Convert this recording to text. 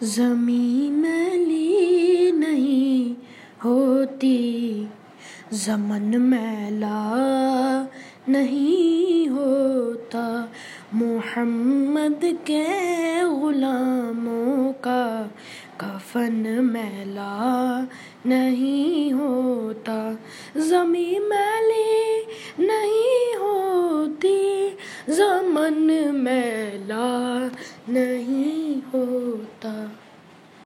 زمیں میلی نہیں ہوتی، زمن میلا نہیں ہوتا۔ محمد کے غلاموں کا کفن میلا نہیں ہوتا۔ زمیں میلی نہیں ہوتی، زمن میلا نہیں ہوتا۔